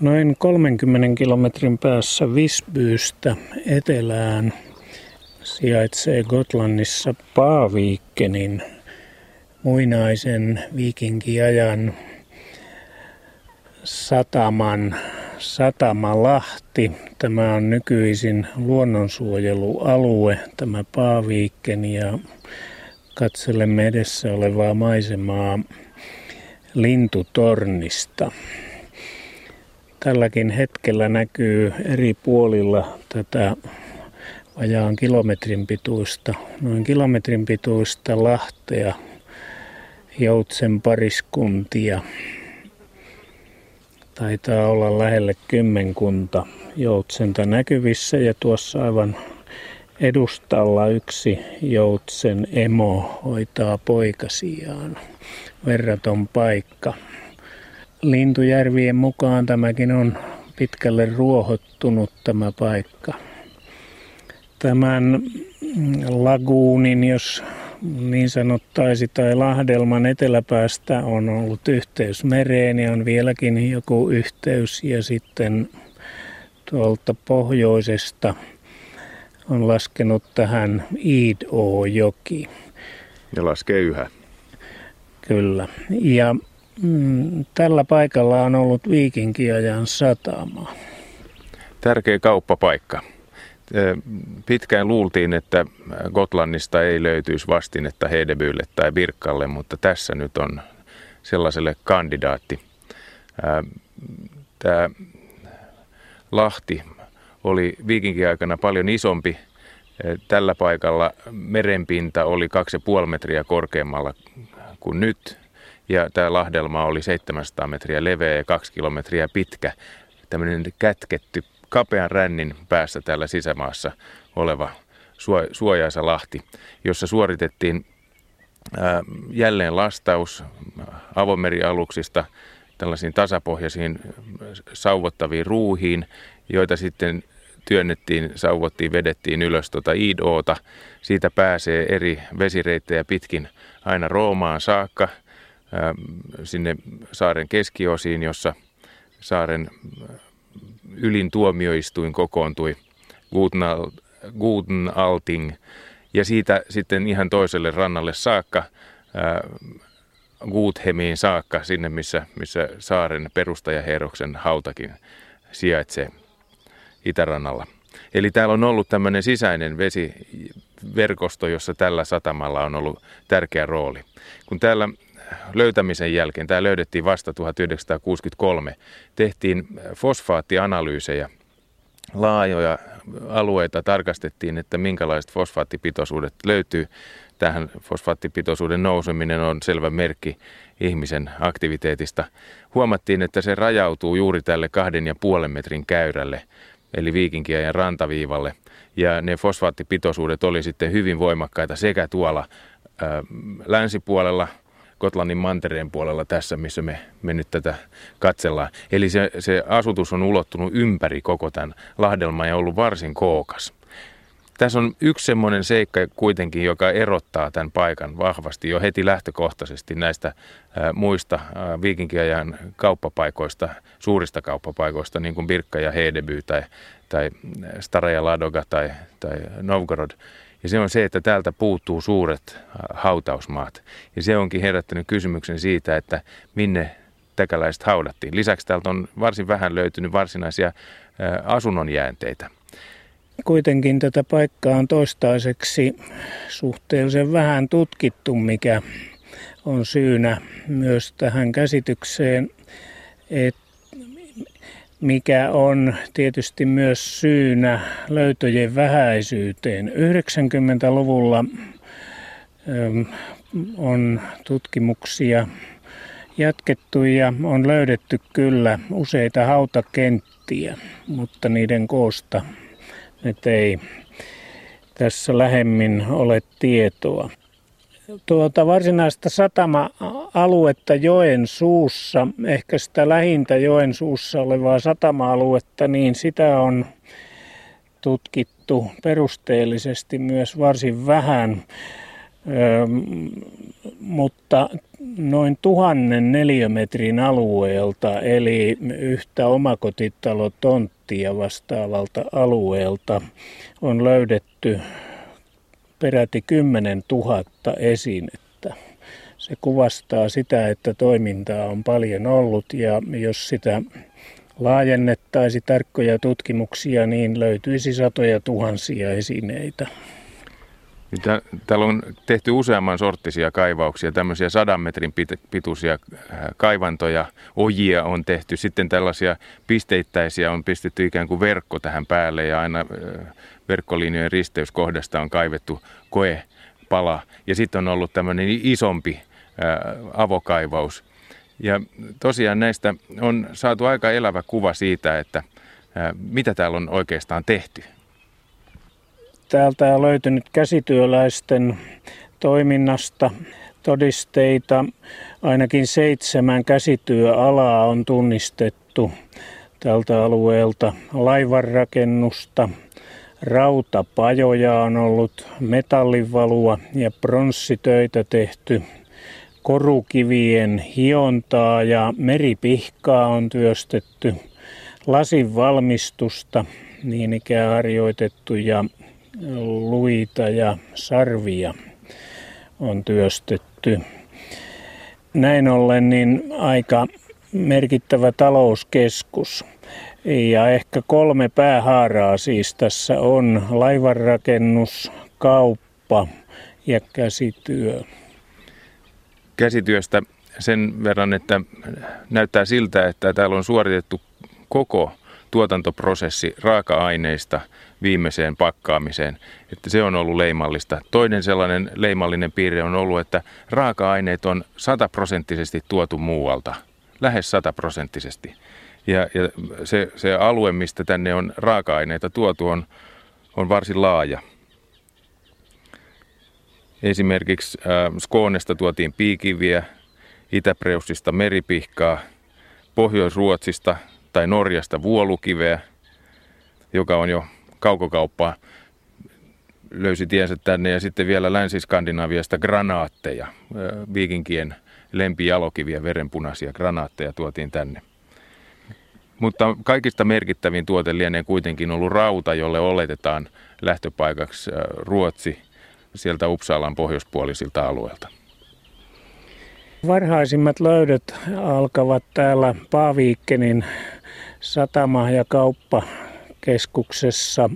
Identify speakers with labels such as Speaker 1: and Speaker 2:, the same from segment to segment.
Speaker 1: Noin 30 kilometrin päässä Visbyystä etelään sijaitsee Gotlannissa Paaviikkenin muinaisen viikinkiajan sataman Satamalahti. Tämä on nykyisin luonnonsuojelualue, tämä Paaviikken, ja katselemme edessä olevaa maisemaa lintutornista. Tälläkin hetkellä näkyy eri puolilla tätä vajaan kilometrin pituista, noin kilometrin pituista lahtea, joutsen pariskuntia. Taitaa olla lähelle kymmenkunta joutsenta näkyvissä ja tuossa aivan edustalla yksi joutsen emo hoitaa poikasiaan. Verraton paikka. Lintujärvien mukaan tämäkin on pitkälle ruohottunut tämä paikka. Tämän laguunin, jos niin sanottaisi, tai Lahdelman eteläpäästä on ollut yhteys mereen ja on vieläkin joku yhteys. Ja sitten tuolta pohjoisesta on laskenut tähän Iido-joki.
Speaker 2: Ja laskee yhä.
Speaker 1: Kyllä. Ja mm, tällä paikalla on ollut viikinkiajan satama.
Speaker 2: Tärkeä kauppapaikka. Pitkään luultiin, että Gotlannista ei löytyisi vastinetta Hedebylle tai Birkalle, mutta tässä nyt on sellaiselle kandidaatti. Tämä Lahti oli viikinkiaikana paljon isompi. Tällä paikalla merenpinta oli 2,5 metriä korkeammalla kuin nyt. Ja tämä lahdelma oli 700 metriä leveä ja 2 kilometriä pitkä. Tämmöinen kätketty kapean rännin päässä täällä sisämaassa oleva suojaisa lahti, jossa suoritettiin jälleen lastaus avomerialuksista tällaisiin tasapohjaisiin sauvottaviin ruuhiin, joita sitten työnnettiin, sauvottiin, vedettiin ylös tuota Iidoota. Siitä pääsee eri vesireittejä pitkin aina Roomaan saakka, sinne saaren keskiosiin, jossa saaren ylin tuomioistuin kokoontui Guten Alting ja siitä sitten ihan toiselle rannalle saakka, Guthemiin saakka, sinne missä, missä saaren perustajaherroksen hautakin sijaitsee itärannalla. Eli täällä on ollut tämmöinen sisäinen vesiverkosto, jossa tällä satamalla on ollut tärkeä rooli. Kun täällä löytämisen jälkeen, tämä löydettiin vasta 1963, tehtiin fosfaattianalyysejä, laajoja alueita tarkastettiin, että minkälaiset fosfaattipitoisuudet löytyy. Tähän fosfaattipitoisuuden nouseminen on selvä merkki ihmisen aktiviteetista. Huomattiin, että se rajautuu juuri tälle kahden ja puolen metrin käyrälle, eli viikinkiajan rantaviivalle. Ja ne fosfaattipitoisuudet oli sitten hyvin voimakkaita sekä tuolla länsipuolella Gotlannin mantereen puolella tässä, missä me, me nyt tätä katsellaan. Eli se, se asutus on ulottunut ympäri koko tämän lahdelman ja ollut varsin kookas. Tässä on yksi semmoinen seikka kuitenkin, joka erottaa tämän paikan vahvasti jo heti lähtökohtaisesti näistä muista viikinkiajan kauppapaikoista, suurista kauppapaikoista, niin kuin Birkka ja Hedeby tai, tai Stara ja Ladoga tai, tai Novgorod. Ja se on se, että täältä puuttuu suuret hautausmaat. Ja se onkin herättänyt kysymyksen siitä, että minne täkäläiset haudattiin. Lisäksi täältä on varsin vähän löytynyt varsinaisia asunnonjäänteitä.
Speaker 1: Kuitenkin tätä paikkaa on toistaiseksi suhteellisen vähän tutkittu, mikä on syynä myös tähän käsitykseen, että mikä on tietysti myös syynä löytöjen vähäisyyteen. 90-luvulla on tutkimuksia jatkettu ja on löydetty kyllä useita hautakenttiä, mutta niiden koosta nyt ei tässä lähemmin ole tietoa. Tuota varsinaista satama-aluetta joen suussa, ehkä sitä lähintä joen suussa olevaa satama-aluetta, niin sitä on tutkittu perusteellisesti myös varsin vähän. mutta noin tuhannen neliömetrin alueelta, eli yhtä omakotitalotonttia vastaavalta alueelta, on löydetty peräti 10 000 esinettä. Se kuvastaa sitä, että toimintaa on paljon ollut ja jos sitä laajennettaisi tarkkoja tutkimuksia, niin löytyisi satoja tuhansia esineitä.
Speaker 2: Niin täällä on tehty useamman sorttisia kaivauksia, tämmöisiä sadan metrin pituisia äh, kaivantoja, ojia on tehty, sitten tällaisia pisteittäisiä on pistetty ikään kuin verkko tähän päälle ja aina äh, verkkolinjojen risteyskohdasta on kaivettu koepala ja sitten on ollut tämmöinen isompi äh, avokaivaus. Ja tosiaan näistä on saatu aika elävä kuva siitä, että mitä täällä on oikeastaan tehty.
Speaker 1: Täältä on löytynyt käsityöläisten toiminnasta todisteita. Ainakin seitsemän käsityöalaa on tunnistettu tältä alueelta. Laivanrakennusta, rautapajoja on ollut, metallivalua ja pronssitöitä tehty. Korukivien hiontaa ja meripihkaa on työstetty. Lasin valmistusta niin ikään harjoitettu ja luita ja sarvia on työstetty. Näin ollen niin aika merkittävä talouskeskus. Ja ehkä kolme päähaaraa siis tässä on laivanrakennus, kauppa ja käsityö.
Speaker 2: Käsityöstä sen verran, että näyttää siltä, että täällä on suoritettu koko tuotantoprosessi raaka-aineista viimeiseen pakkaamiseen, että se on ollut leimallista. Toinen sellainen leimallinen piirre on ollut, että raaka-aineet on sataprosenttisesti tuotu muualta, lähes sataprosenttisesti. Ja, ja se, se alue, mistä tänne on raaka-aineita tuotu, on, on varsin laaja. Esimerkiksi äh, Skoonesta tuotiin piikiviä, Itä-Preussista meripihkaa, Pohjois-Ruotsista tai Norjasta vuolukiveä, joka on jo kaukokauppaa, löysi tiensä tänne ja sitten vielä Länsi-Skandinaviasta granaatteja, viikinkien lempijalokiviä, verenpunaisia granaatteja tuotiin tänne. Mutta kaikista merkittävin tuote lienee kuitenkin ollut rauta, jolle oletetaan lähtöpaikaksi Ruotsi sieltä Uppsalan pohjoispuolisilta alueilta.
Speaker 1: Varhaisimmat löydöt alkavat täällä Paaviikkenin satama- ja kauppakeskuksessa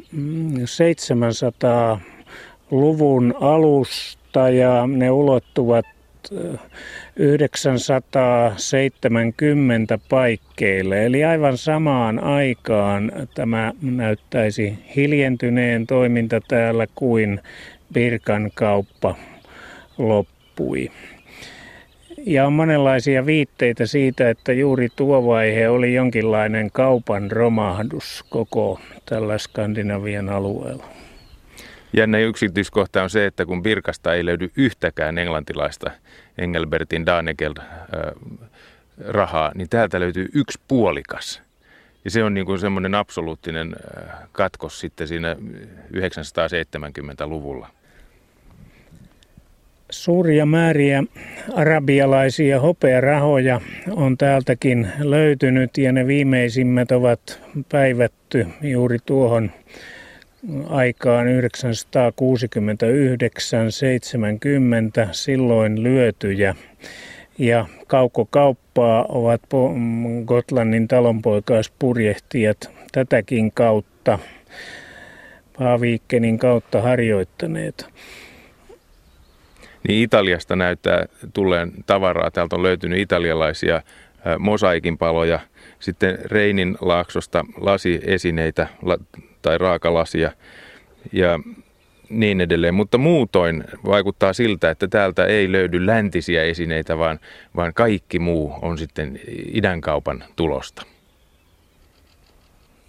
Speaker 1: 700-luvun alusta ja ne ulottuvat 970 paikkeille. Eli aivan samaan aikaan tämä näyttäisi hiljentyneen toiminta täällä kuin Birkan kauppa loppui. Ja on monenlaisia viitteitä siitä, että juuri tuo vaihe oli jonkinlainen kaupan romahdus koko tällä Skandinavian alueella.
Speaker 2: Jännä yksityiskohta on se, että kun Birkasta ei löydy yhtäkään englantilaista Engelbertin Danegeld rahaa, niin täältä löytyy yksi puolikas. Ja se on niin kuin semmoinen absoluuttinen katkos sitten siinä 970-luvulla.
Speaker 1: Suuria määriä arabialaisia hopearahoja on täältäkin löytynyt ja ne viimeisimmät ovat päivätty juuri tuohon aikaan 969-70 silloin lyötyjä. Ja kaukokauppaa ovat Gotlannin talonpoikaispurjehtijat tätäkin kautta, Paaviikkenin kautta harjoittaneet
Speaker 2: niin Italiasta näyttää tulleen tavaraa. Täältä on löytynyt italialaisia mosaikin paloja, sitten Reinin laaksosta lasiesineitä tai raakalasia ja niin edelleen. Mutta muutoin vaikuttaa siltä, että täältä ei löydy läntisiä esineitä, vaan, vaan kaikki muu on sitten idänkaupan tulosta.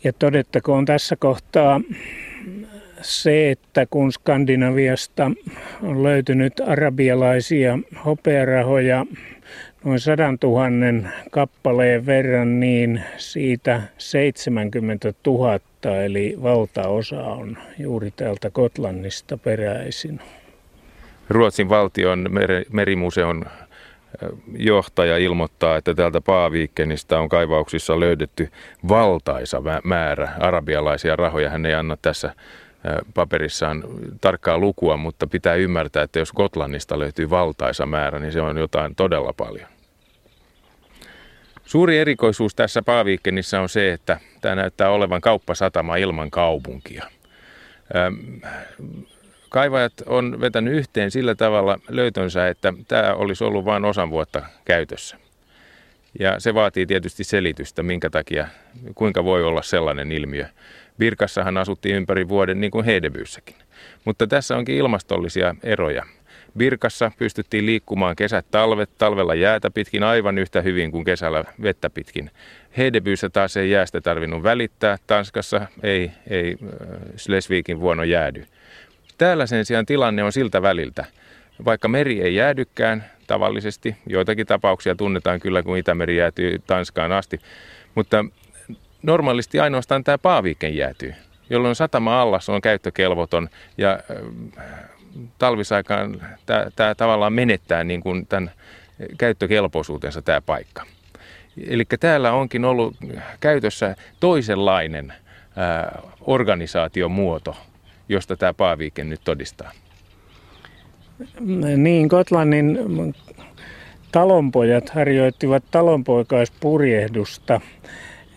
Speaker 1: Ja todettakoon tässä kohtaa se, että kun Skandinaviasta on löytynyt arabialaisia hopearahoja noin sadan tuhannen kappaleen verran, niin siitä 70 000 eli valtaosa on juuri täältä Kotlannista peräisin.
Speaker 2: Ruotsin valtion merimuseon johtaja ilmoittaa, että täältä Paaviikkenistä on kaivauksissa löydetty valtaisa määrä arabialaisia rahoja. Hän ei anna tässä paperissaan tarkkaa lukua, mutta pitää ymmärtää, että jos Gotlannista löytyy valtaisa määrä, niin se on jotain todella paljon. Suuri erikoisuus tässä Paaviikkenissa on se, että tämä näyttää olevan kauppasatama ilman kaupunkia. Kaivajat on vetänyt yhteen sillä tavalla löytönsä, että tämä olisi ollut vain osan vuotta käytössä. Ja se vaatii tietysti selitystä, minkä takia, kuinka voi olla sellainen ilmiö. Virkassahan asuttiin ympäri vuoden niin kuin Hedebyyssäkin. Mutta tässä onkin ilmastollisia eroja. Virkassa pystyttiin liikkumaan kesät talvet, talvella jäätä pitkin aivan yhtä hyvin kuin kesällä vettä pitkin. Hedebyyssä taas ei jäästä tarvinnut välittää, Tanskassa ei, ei Slesvikin vuono jäädy. Täällä sen sijaan tilanne on siltä väliltä. Vaikka meri ei jäädykään tavallisesti, joitakin tapauksia tunnetaan kyllä, kun Itämeri jäätyy Tanskaan asti, mutta normaalisti ainoastaan tämä Paaviken jäätyy, jolloin satama allas on käyttökelvoton ja äh, talvisaikaan tämä, tämä tavallaan menettää niin kuin tämän käyttökelpoisuutensa tämä paikka. Eli täällä onkin ollut käytössä toisenlainen ää, äh, organisaatiomuoto josta tämä Paaviiken nyt todistaa.
Speaker 1: Niin, Gotlannin talonpojat harjoittivat talonpoikaispurjehdusta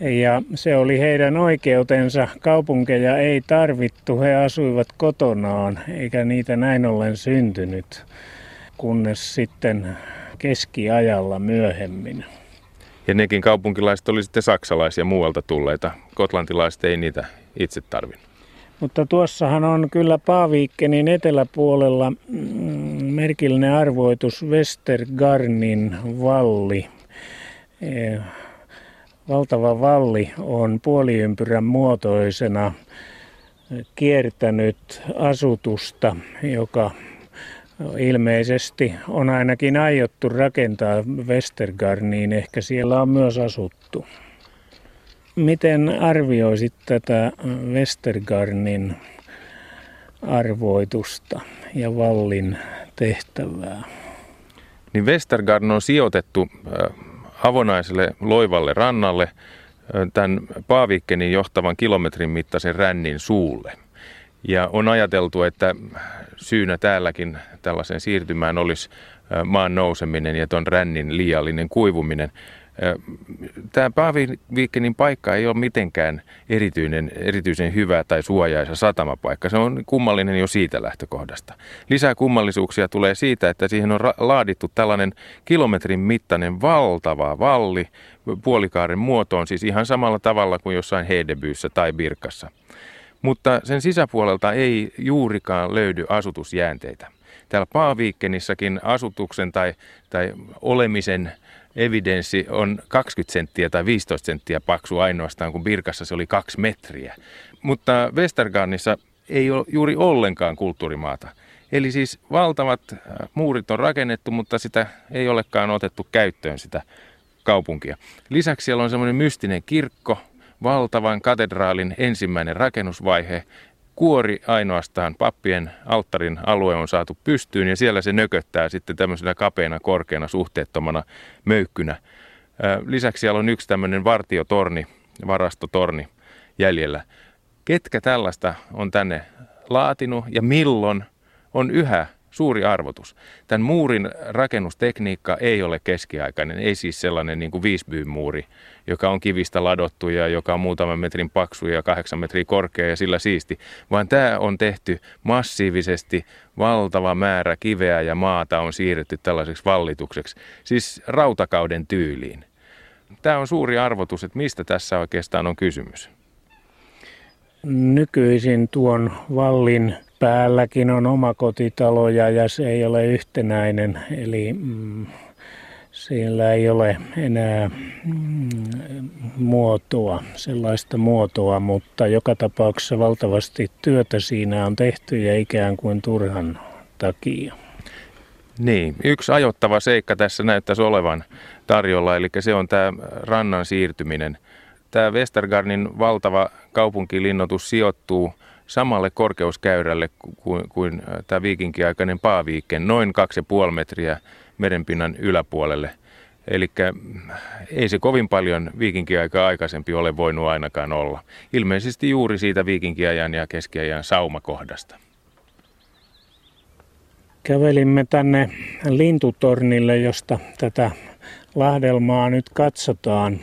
Speaker 1: ja se oli heidän oikeutensa. Kaupunkeja ei tarvittu, he asuivat kotonaan eikä niitä näin ollen syntynyt, kunnes sitten keskiajalla myöhemmin.
Speaker 2: Ja nekin kaupunkilaiset oli sitten saksalaisia muualta tulleita. Kotlantilaiset ei niitä itse tarvinnut.
Speaker 1: Mutta tuossahan on kyllä Paaviikkenin eteläpuolella mm, merkillinen arvoitus Westergarnin valli. E, valtava valli on puoliympyrän muotoisena kiertänyt asutusta, joka ilmeisesti on ainakin aiottu rakentaa Westergarniin. Ehkä siellä on myös asuttu. Miten arvioisit tätä Westergarnin arvoitusta ja Vallin tehtävää?
Speaker 2: Niin Westergarn on sijoitettu avonaiselle loivalle rannalle tämän Paavikkenin johtavan kilometrin mittaisen rännin suulle. Ja on ajateltu, että syynä täälläkin tällaisen siirtymään olisi maan nouseminen ja tuon rännin liiallinen kuivuminen. Tämä Paaviikenin paikka ei ole mitenkään erityinen, erityisen hyvä tai suojaisa satamapaikka. Se on kummallinen jo siitä lähtökohdasta. Lisää kummallisuuksia tulee siitä, että siihen on laadittu tällainen kilometrin mittainen valtava valli puolikaaren muotoon, siis ihan samalla tavalla kuin jossain Hedebyyssä tai Birkassa. Mutta sen sisäpuolelta ei juurikaan löydy asutusjäänteitä. Täällä Paaviikkenissakin asutuksen tai, tai olemisen evidenssi on 20 senttiä tai 15 senttiä paksu ainoastaan, kun Birkassa se oli kaksi metriä. Mutta Westergarnissa ei ole juuri ollenkaan kulttuurimaata. Eli siis valtavat äh, muurit on rakennettu, mutta sitä ei olekaan otettu käyttöön sitä kaupunkia. Lisäksi siellä on semmoinen mystinen kirkko, valtavan katedraalin ensimmäinen rakennusvaihe, kuori ainoastaan pappien alttarin alue on saatu pystyyn ja siellä se nököttää sitten tämmöisenä kapeana, korkeana, suhteettomana möykkynä. Lisäksi siellä on yksi tämmöinen vartiotorni, varastotorni jäljellä. Ketkä tällaista on tänne laatinut ja milloin on yhä suuri arvotus. Tämän muurin rakennustekniikka ei ole keskiaikainen, ei siis sellainen niin kuin muuri, joka on kivistä ladottu ja joka on muutaman metrin paksu ja kahdeksan metriä korkea ja sillä siisti, vaan tämä on tehty massiivisesti, valtava määrä kiveä ja maata on siirretty tällaiseksi vallitukseksi, siis rautakauden tyyliin. Tämä on suuri arvotus, että mistä tässä oikeastaan on kysymys.
Speaker 1: Nykyisin tuon vallin päälläkin on omakotitaloja ja se ei ole yhtenäinen, eli mm, siellä ei ole enää mm, muotoa, sellaista muotoa, mutta joka tapauksessa valtavasti työtä siinä on tehty ja ikään kuin turhan takia.
Speaker 2: Niin, yksi ajoittava seikka tässä näyttäisi olevan tarjolla, eli se on tämä rannan siirtyminen tämä Westergarnin valtava kaupunkilinnoitus sijoittuu samalle korkeuskäyrälle kuin, kuin tämä viikinkiaikainen Paaviikken, noin 2,5 metriä merenpinnan yläpuolelle. Eli ei se kovin paljon viikinkiaikaa aikaisempi ole voinut ainakaan olla. Ilmeisesti juuri siitä viikinkiajan ja keskiajan saumakohdasta.
Speaker 1: Kävelimme tänne lintutornille, josta tätä lahdelmaa nyt katsotaan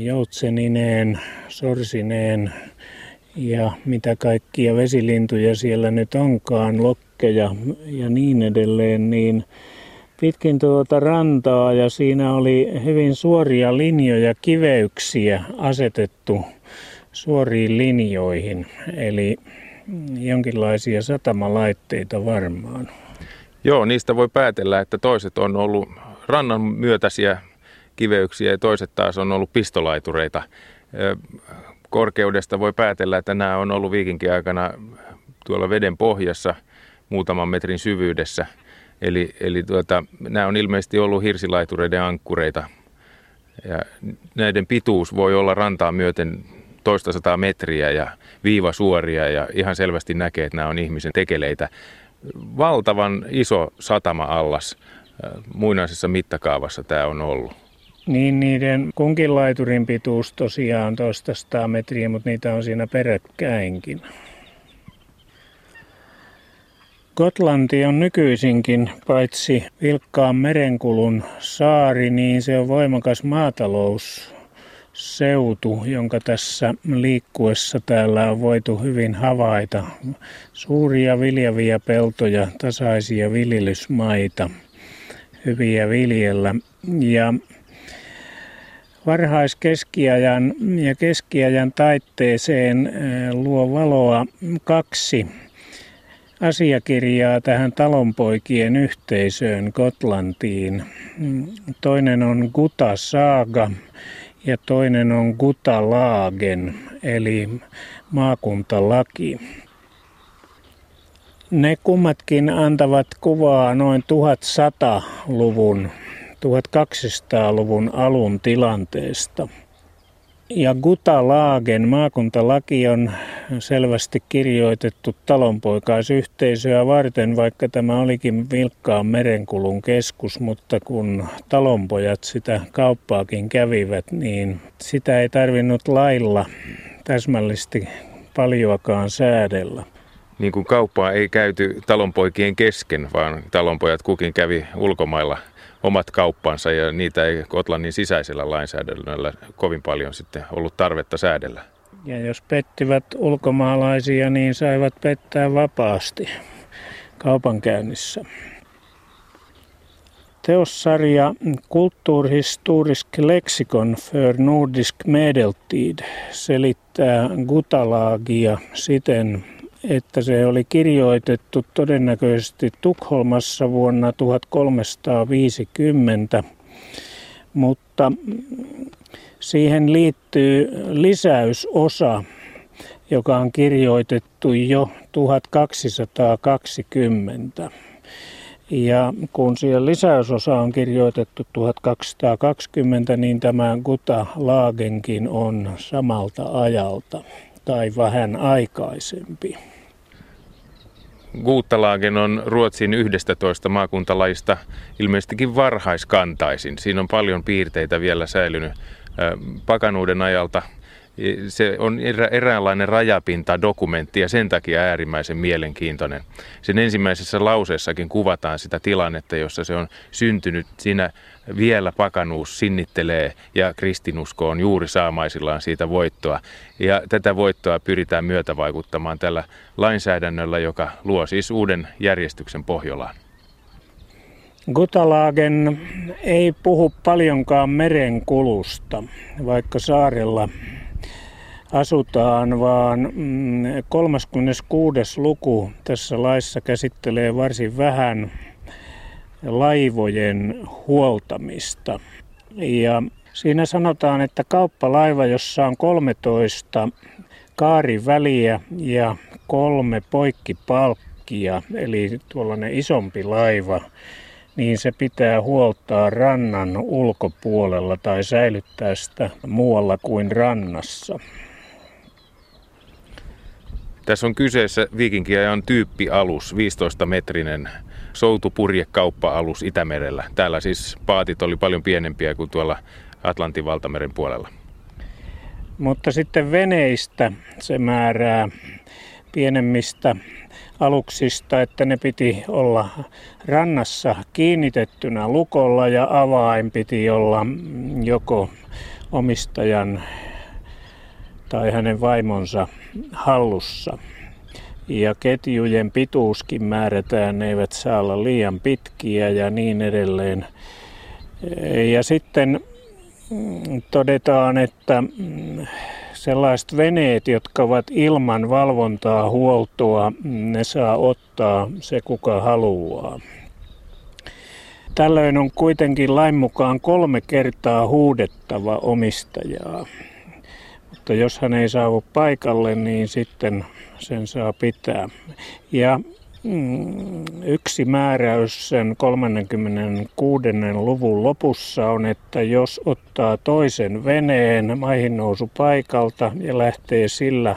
Speaker 1: joutsenineen, sorsineen ja mitä kaikkia vesilintuja siellä nyt onkaan, lokkeja ja niin edelleen, niin pitkin tuota rantaa ja siinä oli hyvin suoria linjoja, kiveyksiä asetettu suoriin linjoihin, eli jonkinlaisia satamalaitteita varmaan.
Speaker 2: Joo, niistä voi päätellä, että toiset on ollut rannan myötäisiä kiveyksiä ja toiset taas on ollut pistolaitureita. Korkeudesta voi päätellä, että nämä on ollut viikinkiaikana tuolla veden pohjassa muutaman metrin syvyydessä. Eli, eli tuota, nämä on ilmeisesti ollut hirsilaitureiden ankkureita. Ja näiden pituus voi olla rantaa myöten toista sataa metriä ja viiva suoria ja ihan selvästi näkee, että nämä on ihmisen tekeleitä. Valtavan iso satama-allas muinaisessa mittakaavassa tämä on ollut.
Speaker 1: Niin, niiden kunkin laiturin pituus tosiaan toista metriä, mutta niitä on siinä peräkkäinkin. Gotlanti on nykyisinkin paitsi vilkkaan merenkulun saari, niin se on voimakas maatalousseutu, jonka tässä liikkuessa täällä on voitu hyvin havaita. Suuria viljavia peltoja, tasaisia viljelysmaita, hyviä viljellä. Ja varhaiskeskiajan ja keskiajan taitteeseen luo valoa kaksi asiakirjaa tähän talonpoikien yhteisöön Gotlantiin. Toinen on Guta Saaga ja toinen on Guta Laagen eli maakuntalaki. Ne kummatkin antavat kuvaa noin 1100-luvun 1200-luvun alun tilanteesta. Ja Guta-Laagen maakuntalaki on selvästi kirjoitettu talonpoikaisyhteisöä varten, vaikka tämä olikin vilkkaan merenkulun keskus, mutta kun talonpojat sitä kauppaakin kävivät, niin sitä ei tarvinnut lailla täsmällisesti paljoakaan säädellä.
Speaker 2: Niin kuin kauppaa ei käyty talonpoikien kesken, vaan talonpojat kukin kävi ulkomailla – omat kauppansa ja niitä ei Kotlannin sisäisellä lainsäädännöllä kovin paljon sitten ollut tarvetta säädellä.
Speaker 1: Ja jos pettivät ulkomaalaisia, niin saivat pettää vapaasti kaupankäynnissä. Teossarja Kulturhistorisk lexikon för Nordisk Medeltid selittää gutalagia siten, että se oli kirjoitettu todennäköisesti Tukholmassa vuonna 1350, mutta siihen liittyy lisäysosa, joka on kirjoitettu jo 1220. Ja kun siellä lisäysosa on kirjoitettu 1220, niin tämä Guta Laagenkin on samalta ajalta tai vähän aikaisempi.
Speaker 2: Guuttalagen on Ruotsin 11 maakuntalaista ilmeisestikin varhaiskantaisin. Siinä on paljon piirteitä vielä säilynyt pakanuuden ajalta. Se on eräänlainen rajapinta dokumentti ja sen takia äärimmäisen mielenkiintoinen. Sen ensimmäisessä lauseessakin kuvataan sitä tilannetta, jossa se on syntynyt siinä vielä pakanuus sinnittelee ja kristinusko on juuri saamaisillaan siitä voittoa. Ja tätä voittoa pyritään myötävaikuttamaan tällä lainsäädännöllä, joka luo siis uuden järjestyksen Pohjolaan.
Speaker 1: Gutalagen ei puhu paljonkaan merenkulusta, vaikka saarella asutaan, vaan 36. Mm, luku tässä laissa käsittelee varsin vähän laivojen huoltamista. Ja siinä sanotaan, että kauppalaiva, jossa on 13 kaariväliä ja kolme poikkipalkkia, eli tuollainen isompi laiva, niin se pitää huoltaa rannan ulkopuolella tai säilyttää sitä muualla kuin rannassa.
Speaker 2: Tässä on kyseessä viikinkiajan tyyppialus, 15-metrinen soutupurjekauppa-alus Itämerellä. Täällä siis paatit oli paljon pienempiä kuin tuolla Atlantin valtameren puolella.
Speaker 1: Mutta sitten veneistä se määrää pienemmistä aluksista, että ne piti olla rannassa kiinnitettynä lukolla ja avain piti olla joko omistajan tai hänen vaimonsa hallussa. Ja ketjujen pituuskin määrätään, ne eivät saa olla liian pitkiä ja niin edelleen. Ja sitten todetaan, että sellaiset veneet, jotka ovat ilman valvontaa, huoltoa, ne saa ottaa se kuka haluaa. Tällöin on kuitenkin lain mukaan kolme kertaa huudettava omistajaa. Mutta jos hän ei saavu paikalle, niin sitten sen saa pitää. Ja mm, yksi määräys sen 36. luvun lopussa on, että jos ottaa toisen veneen maihin nousu paikalta ja lähtee sillä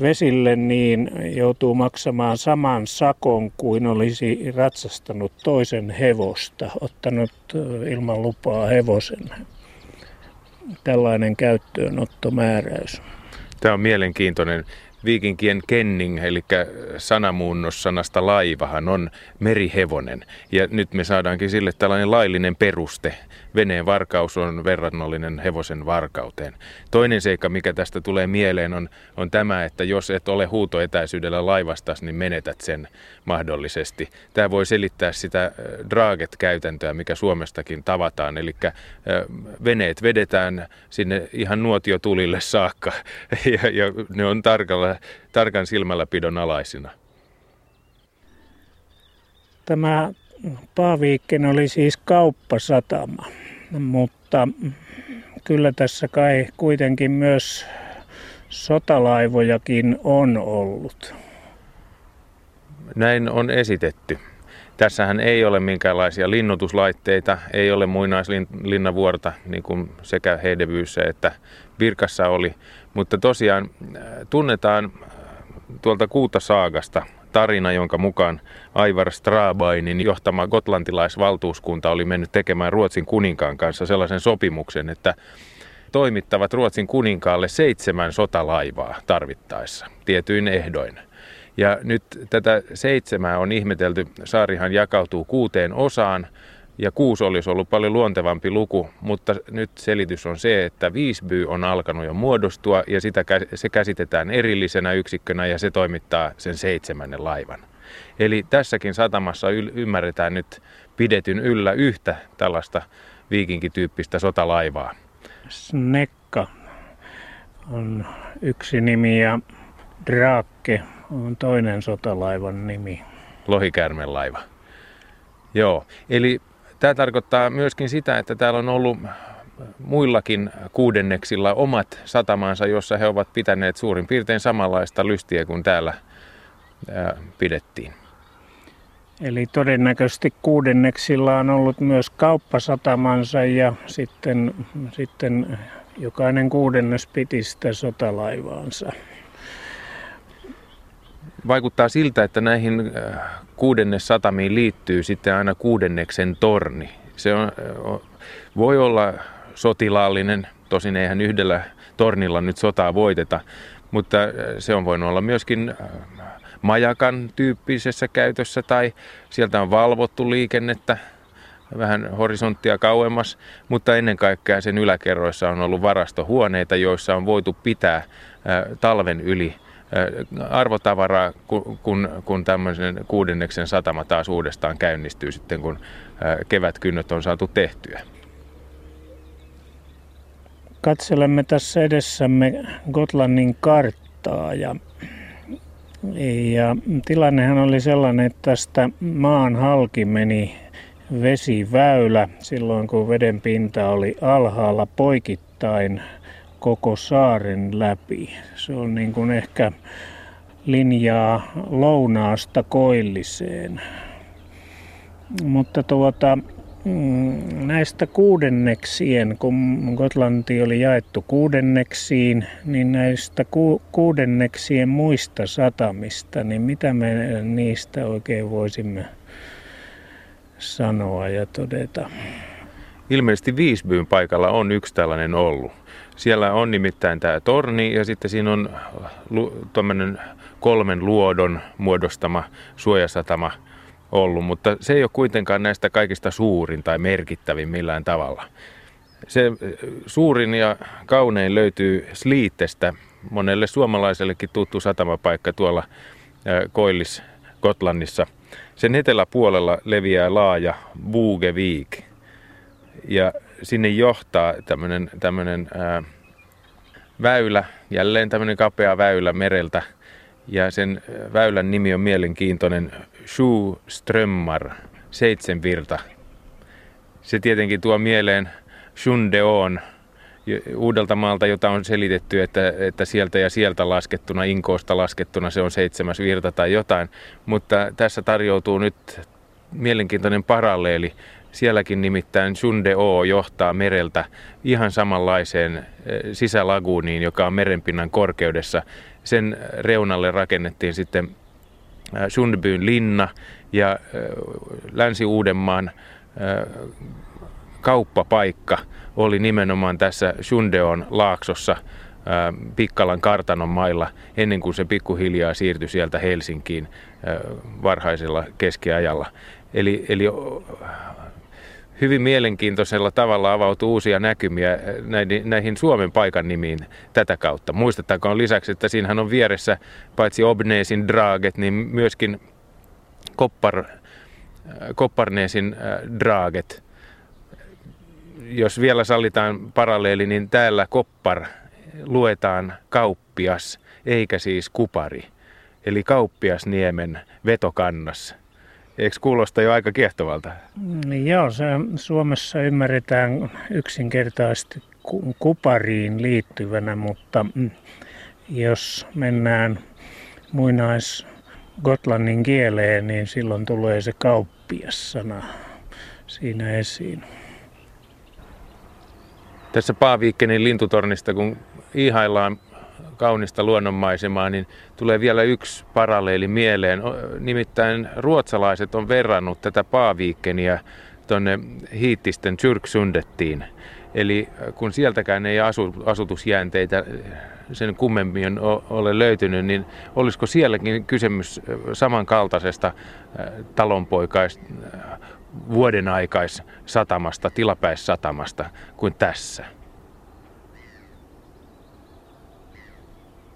Speaker 1: vesille, niin joutuu maksamaan saman sakon kuin olisi ratsastanut toisen hevosta, ottanut ilman lupaa hevosen tällainen käyttöönottomääräys.
Speaker 2: Tämä on mielenkiintoinen. Viikinkien kenning, eli sanamuunnos sanasta laivahan on merihevonen. Ja nyt me saadaankin sille tällainen laillinen peruste. Veneen varkaus on verrannollinen hevosen varkauteen. Toinen seikka, mikä tästä tulee mieleen, on, on tämä, että jos et ole huutoetäisyydellä laivastas, niin menetät sen mahdollisesti. Tämä voi selittää sitä draaget-käytäntöä, mikä Suomestakin tavataan. Eli veneet vedetään sinne ihan nuotiotulille saakka ja, ja ne on tarkalla, tarkan silmälläpidon alaisina.
Speaker 1: Tämä Paaviikken oli siis kauppasatama, mutta kyllä tässä kai kuitenkin myös sotalaivojakin on ollut.
Speaker 2: Näin on esitetty. Tässähän ei ole minkäänlaisia linnoituslaitteita, ei ole muinaislinnavuorta, niin kuin sekä Hedevyyssä että Virkassa oli. Mutta tosiaan äh, tunnetaan äh, tuolta Kuutasaagasta tarina, jonka mukaan Aivar Strabainin johtama gotlantilaisvaltuuskunta oli mennyt tekemään Ruotsin kuninkaan kanssa sellaisen sopimuksen, että toimittavat Ruotsin kuninkaalle seitsemän sotalaivaa tarvittaessa tietyin ehdoin. Ja nyt tätä seitsemää on ihmetelty. Saarihan jakautuu kuuteen osaan ja kuusi olisi ollut paljon luontevampi luku, mutta nyt selitys on se, että Visby on alkanut jo muodostua ja sitä, se käsitetään erillisenä yksikkönä ja se toimittaa sen seitsemännen laivan. Eli tässäkin satamassa ymmärretään nyt pidetyn yllä yhtä tällaista viikinkityyppistä sotalaivaa.
Speaker 1: Snekka on yksi nimi ja Drake on toinen sotalaivan nimi.
Speaker 2: Lohikärmen laiva. Joo, eli Tämä tarkoittaa myöskin sitä, että täällä on ollut muillakin kuudenneksilla omat satamansa, jossa he ovat pitäneet suurin piirtein samanlaista lystiä kuin täällä pidettiin.
Speaker 1: Eli todennäköisesti kuudenneksilla on ollut myös kauppasatamansa ja sitten, sitten jokainen kuudennes piti sitä sotalaivaansa
Speaker 2: vaikuttaa siltä, että näihin äh, kuudennes satamiin liittyy sitten aina kuudenneksen torni. Se on, voi olla sotilaallinen, tosin eihän yhdellä tornilla nyt sotaa voiteta, mutta se on voinut olla myöskin majakan tyyppisessä käytössä tai sieltä on valvottu liikennettä vähän horisonttia kauemmas, mutta ennen kaikkea sen yläkerroissa on ollut varastohuoneita, joissa on voitu pitää talven yli arvotavaraa, kun, kun tämmöisen kuudenneksen satama taas uudestaan käynnistyy sitten, kun kevätkynnöt on saatu tehtyä.
Speaker 1: Katselemme tässä edessämme Gotlannin karttaa ja, ja tilannehan oli sellainen, että tästä maan halki meni vesiväylä silloin, kun veden pinta oli alhaalla poikittain koko saaren läpi. Se on niin kuin ehkä linjaa lounaasta koilliseen. Mutta tuota, mm, näistä kuudenneksien, kun Gotlanti oli jaettu kuudenneksiin, niin näistä ku, kuudenneksien muista satamista, niin mitä me niistä oikein voisimme sanoa ja todeta?
Speaker 2: Ilmeisesti Viisbyyn paikalla on yksi tällainen ollut. Siellä on nimittäin tämä torni ja sitten siinä on lu, kolmen luodon muodostama suojasatama ollut, mutta se ei ole kuitenkaan näistä kaikista suurin tai merkittävin millään tavalla. Se suurin ja kaunein löytyy Sliittestä, monelle suomalaisellekin tuttu satamapaikka tuolla Koillis Gotlannissa. Sen eteläpuolella leviää laaja Bugevik ja sinne johtaa tämmöinen, ää, väylä, jälleen tämmöinen kapea väylä mereltä. Ja sen väylän nimi on mielenkiintoinen Sju Strömmar, seitsemänvirta. Se tietenkin tuo mieleen Shundeon, uudelta maalta, jota on selitetty, että, että sieltä ja sieltä laskettuna, Inkoosta laskettuna se on seitsemäs virta tai jotain. Mutta tässä tarjoutuu nyt mielenkiintoinen paralleeli Sielläkin nimittäin Sundeo johtaa mereltä ihan samanlaiseen eh, sisälaguuniin, joka on merenpinnan korkeudessa. Sen reunalle rakennettiin sitten eh, Sundbyn linna ja eh, Länsi-Uudenmaan kauppapaikka oli nimenomaan tässä Sundeon laaksossa Pikkalan kartanon mailla ennen kuin se pikkuhiljaa siirtyi sieltä Helsinkiin varhaisella keskiajalla. Eli, eli hyvin mielenkiintoisella tavalla avautuu uusia näkymiä näihin, näihin Suomen paikan nimiin tätä kautta. Muistetaanko lisäksi, että siinähän on vieressä paitsi Obneesin Draget, niin myöskin Koppar, Kopparneesin äh, Draget. Jos vielä sallitaan paralleeli, niin täällä Koppar luetaan kauppias, eikä siis kupari. Eli kauppiasniemen vetokannas. Eikö kuulosta jo aika kiehtovalta?
Speaker 1: Niin joo, se Suomessa ymmärretään yksinkertaisesti kupariin liittyvänä, mutta mm, jos mennään muinais Gotlannin kieleen, niin silloin tulee se kauppias-sana siinä esiin.
Speaker 2: Tässä Paaviikkenin lintutornista, kun ihaillaan kaunista luonnonmaisemaa, niin tulee vielä yksi paralleeli mieleen. Nimittäin ruotsalaiset on verrannut tätä Paaviikkenia tuonne hiittisten Tjyrksundettiin. Eli äh, kun sieltäkään ei asu, asutusjäänteitä äh, sen kummemmin ole löytynyt, niin olisiko sielläkin kysymys äh, samankaltaisesta talonpoikais vuoden aikais satamasta, tilapäissatamasta kuin tässä?